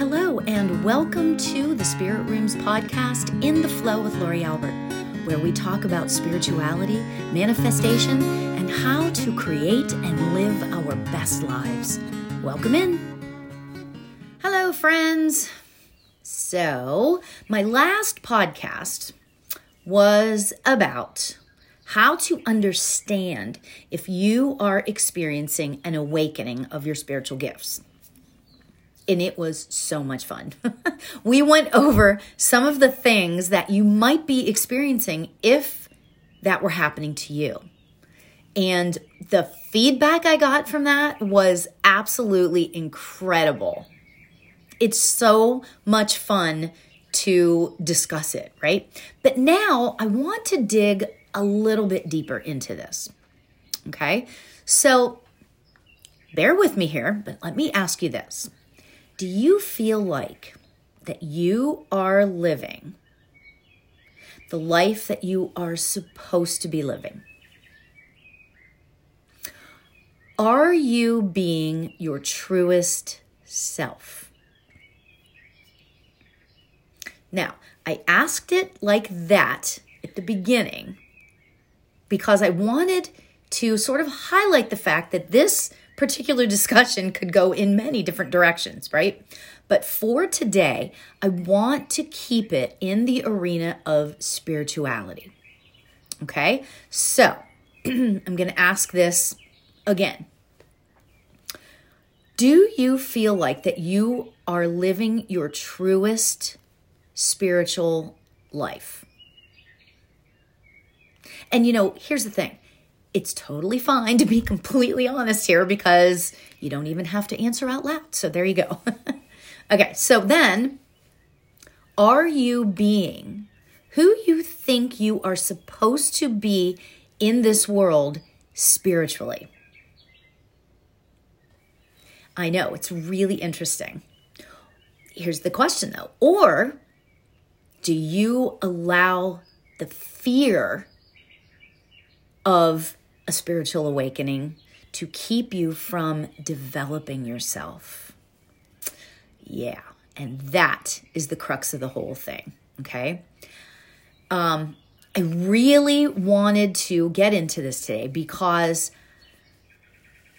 Hello, and welcome to the Spirit Rooms podcast in the Flow with Lori Albert, where we talk about spirituality, manifestation, and how to create and live our best lives. Welcome in. Hello, friends. So, my last podcast was about how to understand if you are experiencing an awakening of your spiritual gifts and it was so much fun. we went over some of the things that you might be experiencing if that were happening to you. And the feedback I got from that was absolutely incredible. It's so much fun to discuss it, right? But now I want to dig a little bit deeper into this. Okay? So bear with me here, but let me ask you this do you feel like that you are living the life that you are supposed to be living? Are you being your truest self? Now, I asked it like that at the beginning because I wanted to sort of highlight the fact that this particular discussion could go in many different directions, right? But for today, I want to keep it in the arena of spirituality. Okay, so I'm going to ask this again. Do you feel like that you are living your truest spiritual life? And you know, here's the thing it's totally fine to be completely honest here because you don't even have to answer out loud. So there you go. okay, so then are you being who you think you are supposed to be in this world spiritually? I know, it's really interesting. Here's the question though. Or do you allow the fear of a spiritual awakening to keep you from developing yourself. Yeah, and that is the crux of the whole thing, okay? Um, I really wanted to get into this today because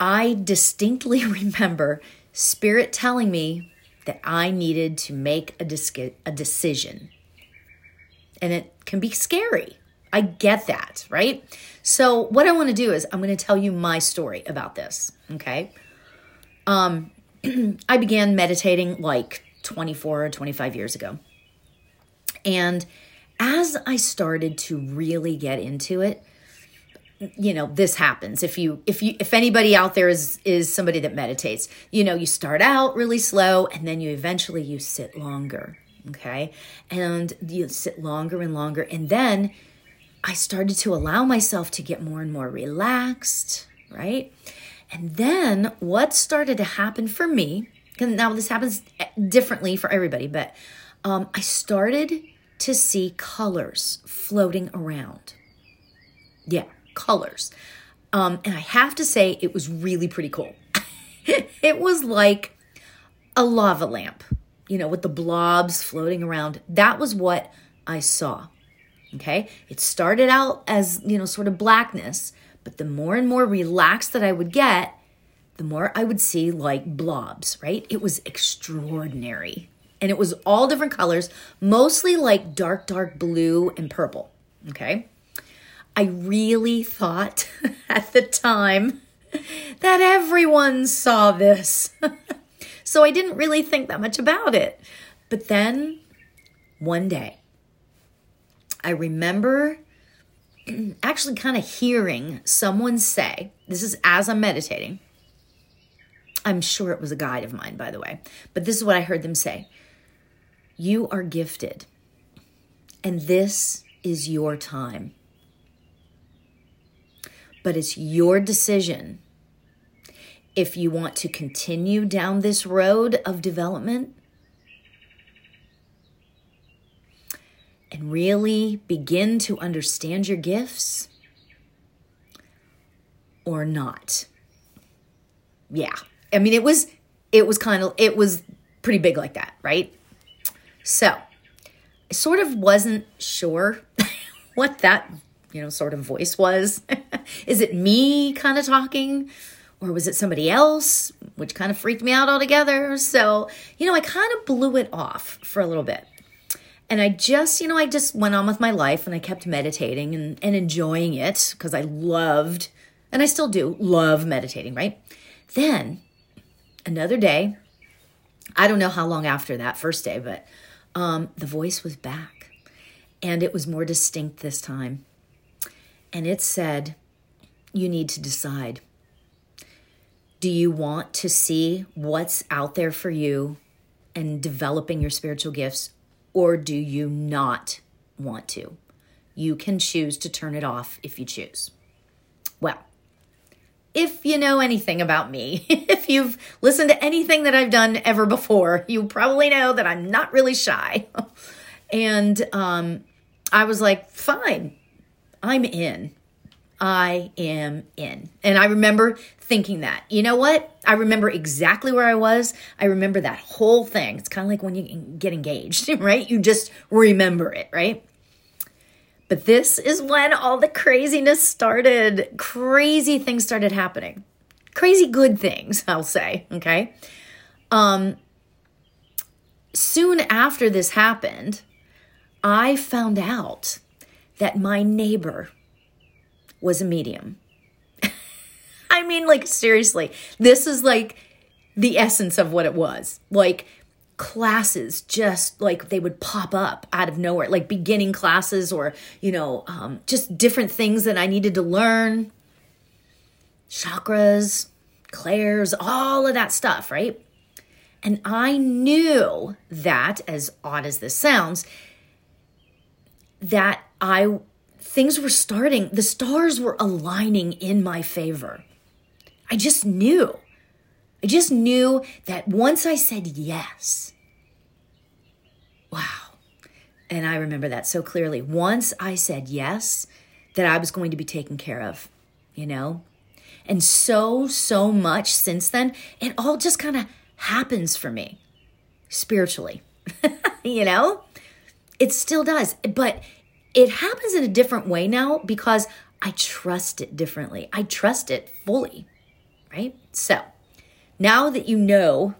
I distinctly remember Spirit telling me that I needed to make a, dis- a decision. And it can be scary. I get that, right? So, what I want to do is I'm going to tell you my story about this, okay? Um I began meditating like 24 or 25 years ago. And as I started to really get into it, you know, this happens. If you if you if anybody out there is is somebody that meditates, you know, you start out really slow and then you eventually you sit longer, okay? And you sit longer and longer and then I started to allow myself to get more and more relaxed, right? And then what started to happen for me, now this happens differently for everybody, but um, I started to see colors floating around. Yeah, colors. Um, and I have to say, it was really pretty cool. it was like a lava lamp, you know, with the blobs floating around. That was what I saw. Okay. It started out as, you know, sort of blackness, but the more and more relaxed that I would get, the more I would see like blobs, right? It was extraordinary. And it was all different colors, mostly like dark, dark blue and purple. Okay. I really thought at the time that everyone saw this. so I didn't really think that much about it. But then one day, I remember actually kind of hearing someone say, this is as I'm meditating. I'm sure it was a guide of mine, by the way, but this is what I heard them say You are gifted, and this is your time. But it's your decision if you want to continue down this road of development and really begin to understand your gifts or not. Yeah. I mean it was it was kind of it was pretty big like that, right? So I sort of wasn't sure what that, you know, sort of voice was. Is it me kind of talking? Or was it somebody else? Which kind of freaked me out altogether. So, you know, I kind of blew it off for a little bit. And I just, you know, I just went on with my life and I kept meditating and, and enjoying it because I loved, and I still do love meditating, right? Then another day, I don't know how long after that first day, but um, the voice was back and it was more distinct this time. And it said, You need to decide. Do you want to see what's out there for you and developing your spiritual gifts, or do you not want to? You can choose to turn it off if you choose. Well, if you know anything about me, if you've listened to anything that I've done ever before, you probably know that I'm not really shy. and um, I was like, fine, I'm in. I am in. And I remember thinking that. You know what? I remember exactly where I was. I remember that whole thing. It's kind of like when you get engaged, right? You just remember it, right? But this is when all the craziness started. Crazy things started happening. Crazy good things, I'll say, okay? Um soon after this happened, I found out that my neighbor was a medium. I mean, like, seriously, this is like the essence of what it was. Like, classes just like they would pop up out of nowhere, like beginning classes or, you know, um, just different things that I needed to learn chakras, clairs, all of that stuff, right? And I knew that, as odd as this sounds, that I things were starting, the stars were aligning in my favor. I just knew. I just knew that once I said yes, wow. And I remember that so clearly. Once I said yes, that I was going to be taken care of, you know? And so, so much since then, it all just kind of happens for me spiritually, you know? It still does. But it happens in a different way now because I trust it differently. I trust it fully, right? So, now that you know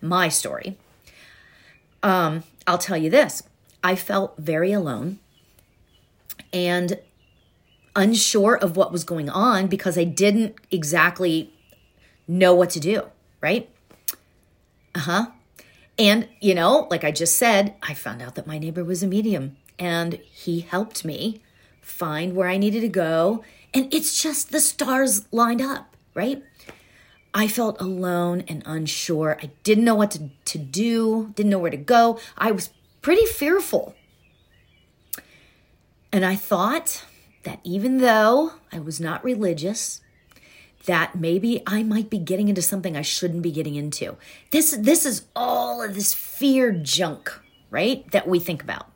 my story, um, I'll tell you this I felt very alone and unsure of what was going on because I didn't exactly know what to do, right? Uh huh. And, you know, like I just said, I found out that my neighbor was a medium and he helped me find where I needed to go. And it's just the stars lined up, right? I felt alone and unsure. I didn't know what to, to do, didn't know where to go. I was pretty fearful. And I thought that even though I was not religious, that maybe I might be getting into something I shouldn't be getting into. This this is all of this fear junk, right? That we think about.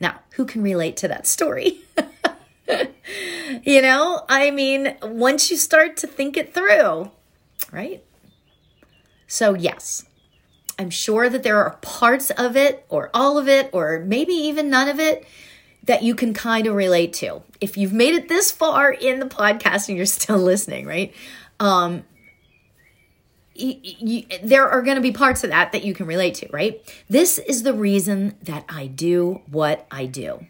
Now, who can relate to that story? you know, I mean, once you start to think it through, right? So, yes, I'm sure that there are parts of it, or all of it, or maybe even none of it that you can kind of relate to. If you've made it this far in the podcast and you're still listening, right? Um, you, you, there are going to be parts of that that you can relate to, right? This is the reason that I do what I do.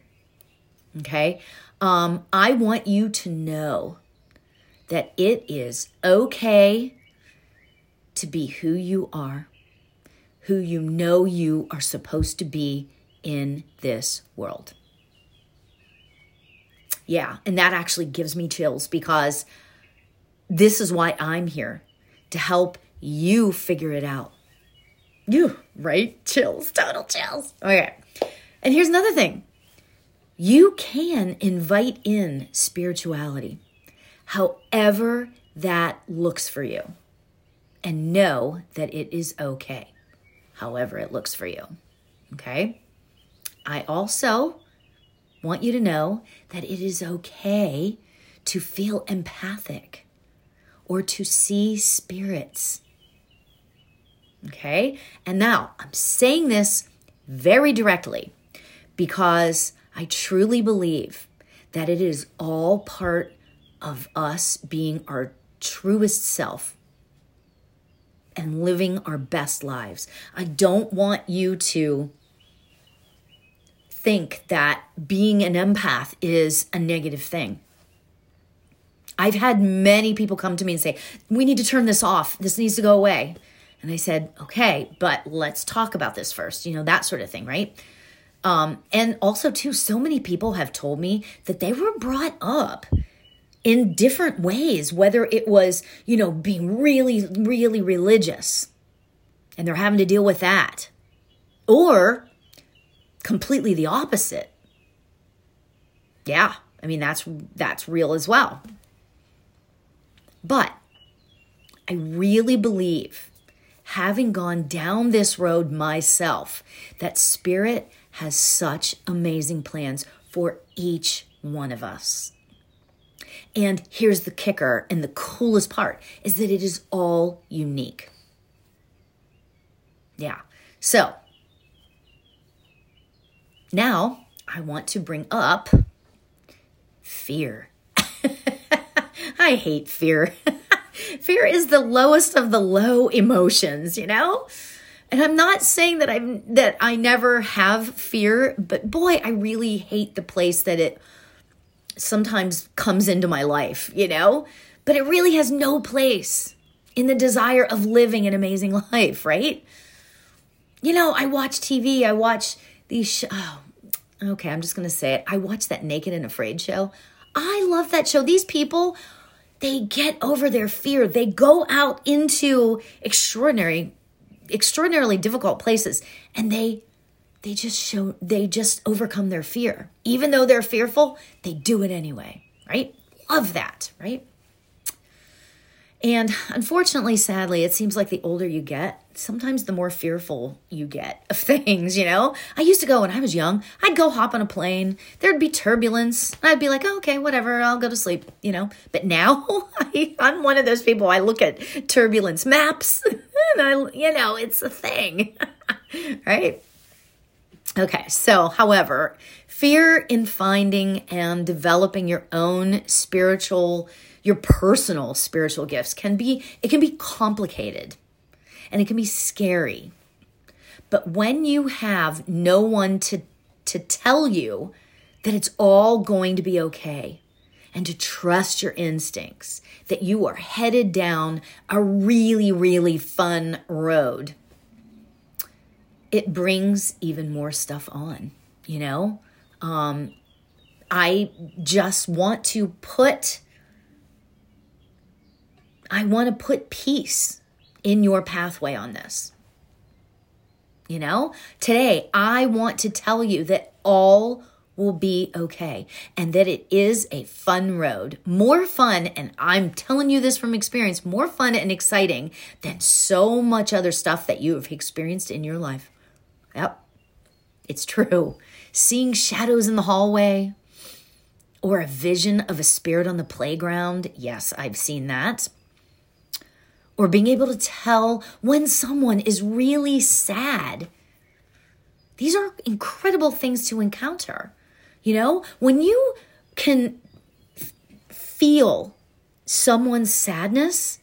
Okay? Um, I want you to know that it is okay to be who you are, who you know you are supposed to be in this world. Yeah, and that actually gives me chills because this is why I'm here to help you figure it out. You, right? Chills, total chills. Okay. And here's another thing you can invite in spirituality, however that looks for you, and know that it is okay, however it looks for you. Okay? I also want you to know that it is okay to feel empathic or to see spirits Okay. And now I'm saying this very directly because I truly believe that it is all part of us being our truest self and living our best lives. I don't want you to think that being an empath is a negative thing. I've had many people come to me and say, We need to turn this off. This needs to go away. And I said, Okay, but let's talk about this first, you know, that sort of thing, right? Um, and also, too, so many people have told me that they were brought up in different ways, whether it was, you know, being really, really religious and they're having to deal with that, or completely the opposite. Yeah, I mean that's that's real as well. But I really believe having gone down this road myself that spirit has such amazing plans for each one of us. And here's the kicker and the coolest part is that it is all unique. Yeah. So now I want to bring up fear. I hate fear. fear is the lowest of the low emotions, you know? And I'm not saying that I'm that I never have fear, but boy, I really hate the place that it sometimes comes into my life, you know? But it really has no place in the desire of living an amazing life, right? You know, I watch TV, I watch these sh- oh, okay, I'm just going to say it. I watch that Naked and Afraid show. I love that show. These people, they get over their fear. They go out into extraordinary extraordinarily difficult places and they they just show they just overcome their fear. Even though they're fearful they do it anyway right? Love that right and unfortunately sadly it seems like the older you get sometimes the more fearful you get of things you know? I used to go when i was young i'd go hop on a plane there'd be turbulence i'd be like oh, okay whatever i'll go to sleep you know? But now I, i'm one of those people i look at turbulence maps and i you know it's a thing right? Okay, so however, fear in finding and developing your own spiritual, your personal spiritual gifts can be it can be complicated and it can be scary. But when you have no one to to tell you that it's all going to be okay and to trust your instincts that you are headed down a really really fun road it brings even more stuff on, you know? Um, I just want to put, I want to put peace in your pathway on this. You know, today I want to tell you that all will be okay and that it is a fun road. More fun, and I'm telling you this from experience, more fun and exciting than so much other stuff that you have experienced in your life. Yep, it's true. Seeing shadows in the hallway or a vision of a spirit on the playground. Yes, I've seen that. Or being able to tell when someone is really sad. These are incredible things to encounter. You know, when you can f- feel someone's sadness,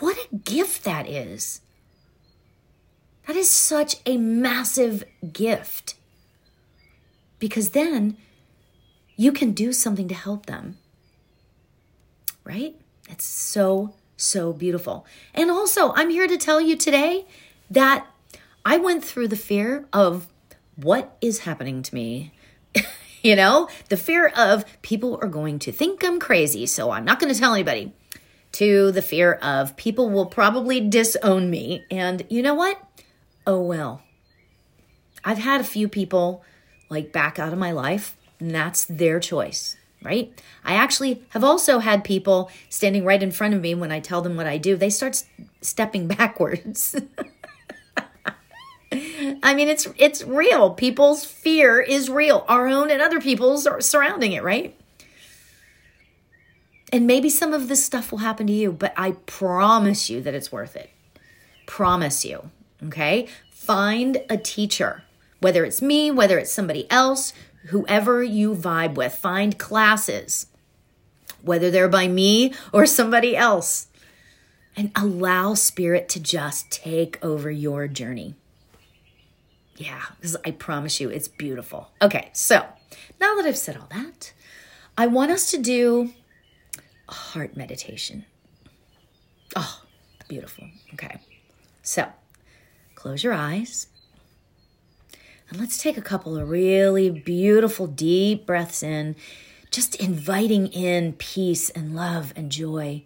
what a gift that is. That is such a massive gift. Because then you can do something to help them. Right? It's so, so beautiful. And also, I'm here to tell you today that I went through the fear of what is happening to me. you know, the fear of people are going to think I'm crazy, so I'm not going to tell anybody. To the fear of people will probably disown me. And you know what? oh well. I've had a few people like back out of my life, and that's their choice, right? I actually have also had people standing right in front of me when I tell them what I do, they start stepping backwards. I mean, it's it's real. People's fear is real. Our own and other people's are surrounding it, right? And maybe some of this stuff will happen to you, but I promise you that it's worth it. Promise you. Okay? Find a teacher, whether it's me, whether it's somebody else, whoever you vibe with. Find classes, whether they're by me or somebody else, and allow spirit to just take over your journey. Yeah, because I promise you, it's beautiful. Okay, so now that I've said all that, I want us to do a heart meditation. Oh, beautiful. Okay, so close your eyes. And let's take a couple of really beautiful, deep breaths in, just inviting in peace and love and joy.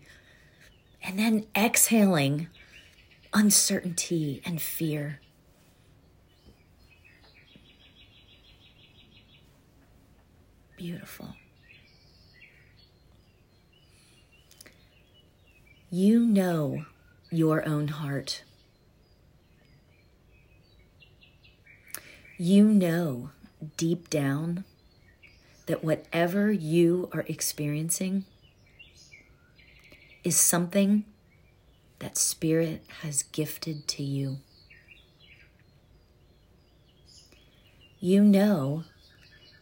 And then exhaling uncertainty and fear. Beautiful. You know your own heart. You know deep down that whatever you are experiencing is something that Spirit has gifted to you. You know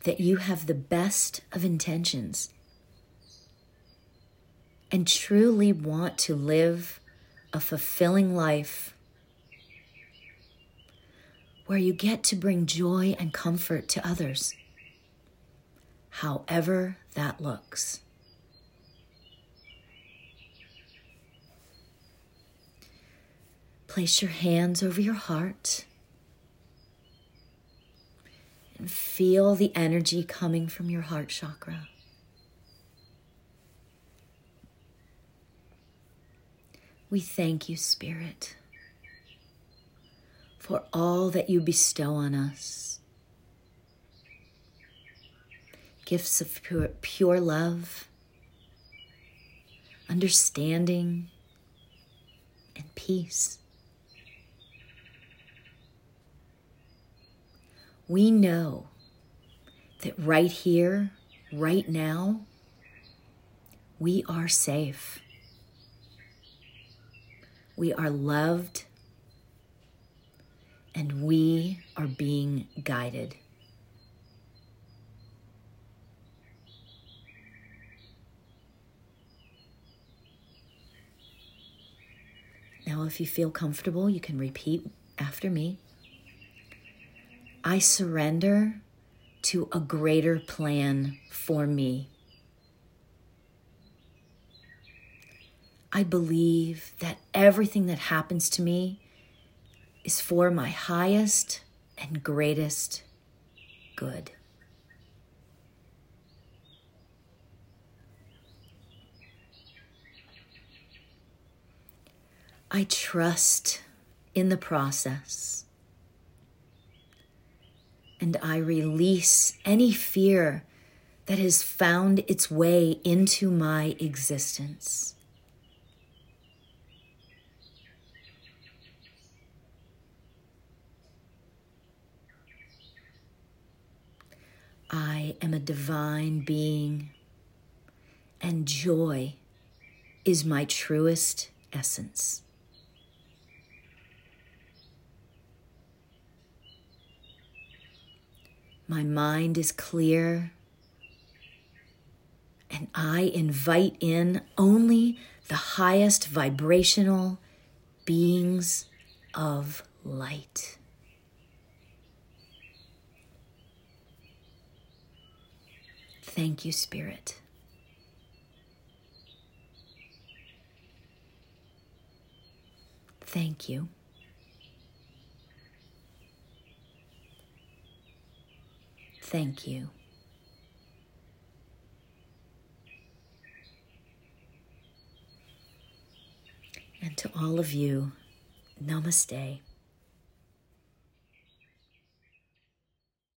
that you have the best of intentions and truly want to live a fulfilling life where you get to bring joy and comfort to others, however that looks. Place your hands over your heart and feel the energy coming from your heart chakra. We thank you, Spirit, for all that you bestow on us. Gifts of pure, pure love, understanding, and peace. we know that right here, right now, we are safe. We are loved and we are being guided. Now, if you feel comfortable, you can repeat after me. I surrender to a greater plan for me. I believe that everything that happens to me is for my highest and greatest good. I trust in the process and I release any fear that has found its way into my existence. I am a divine being, and joy is my truest essence. My mind is clear. And I invite in only the highest vibrational beings of light. Thank you, Spirit. Thank you. Thank you. And to all of you, namaste.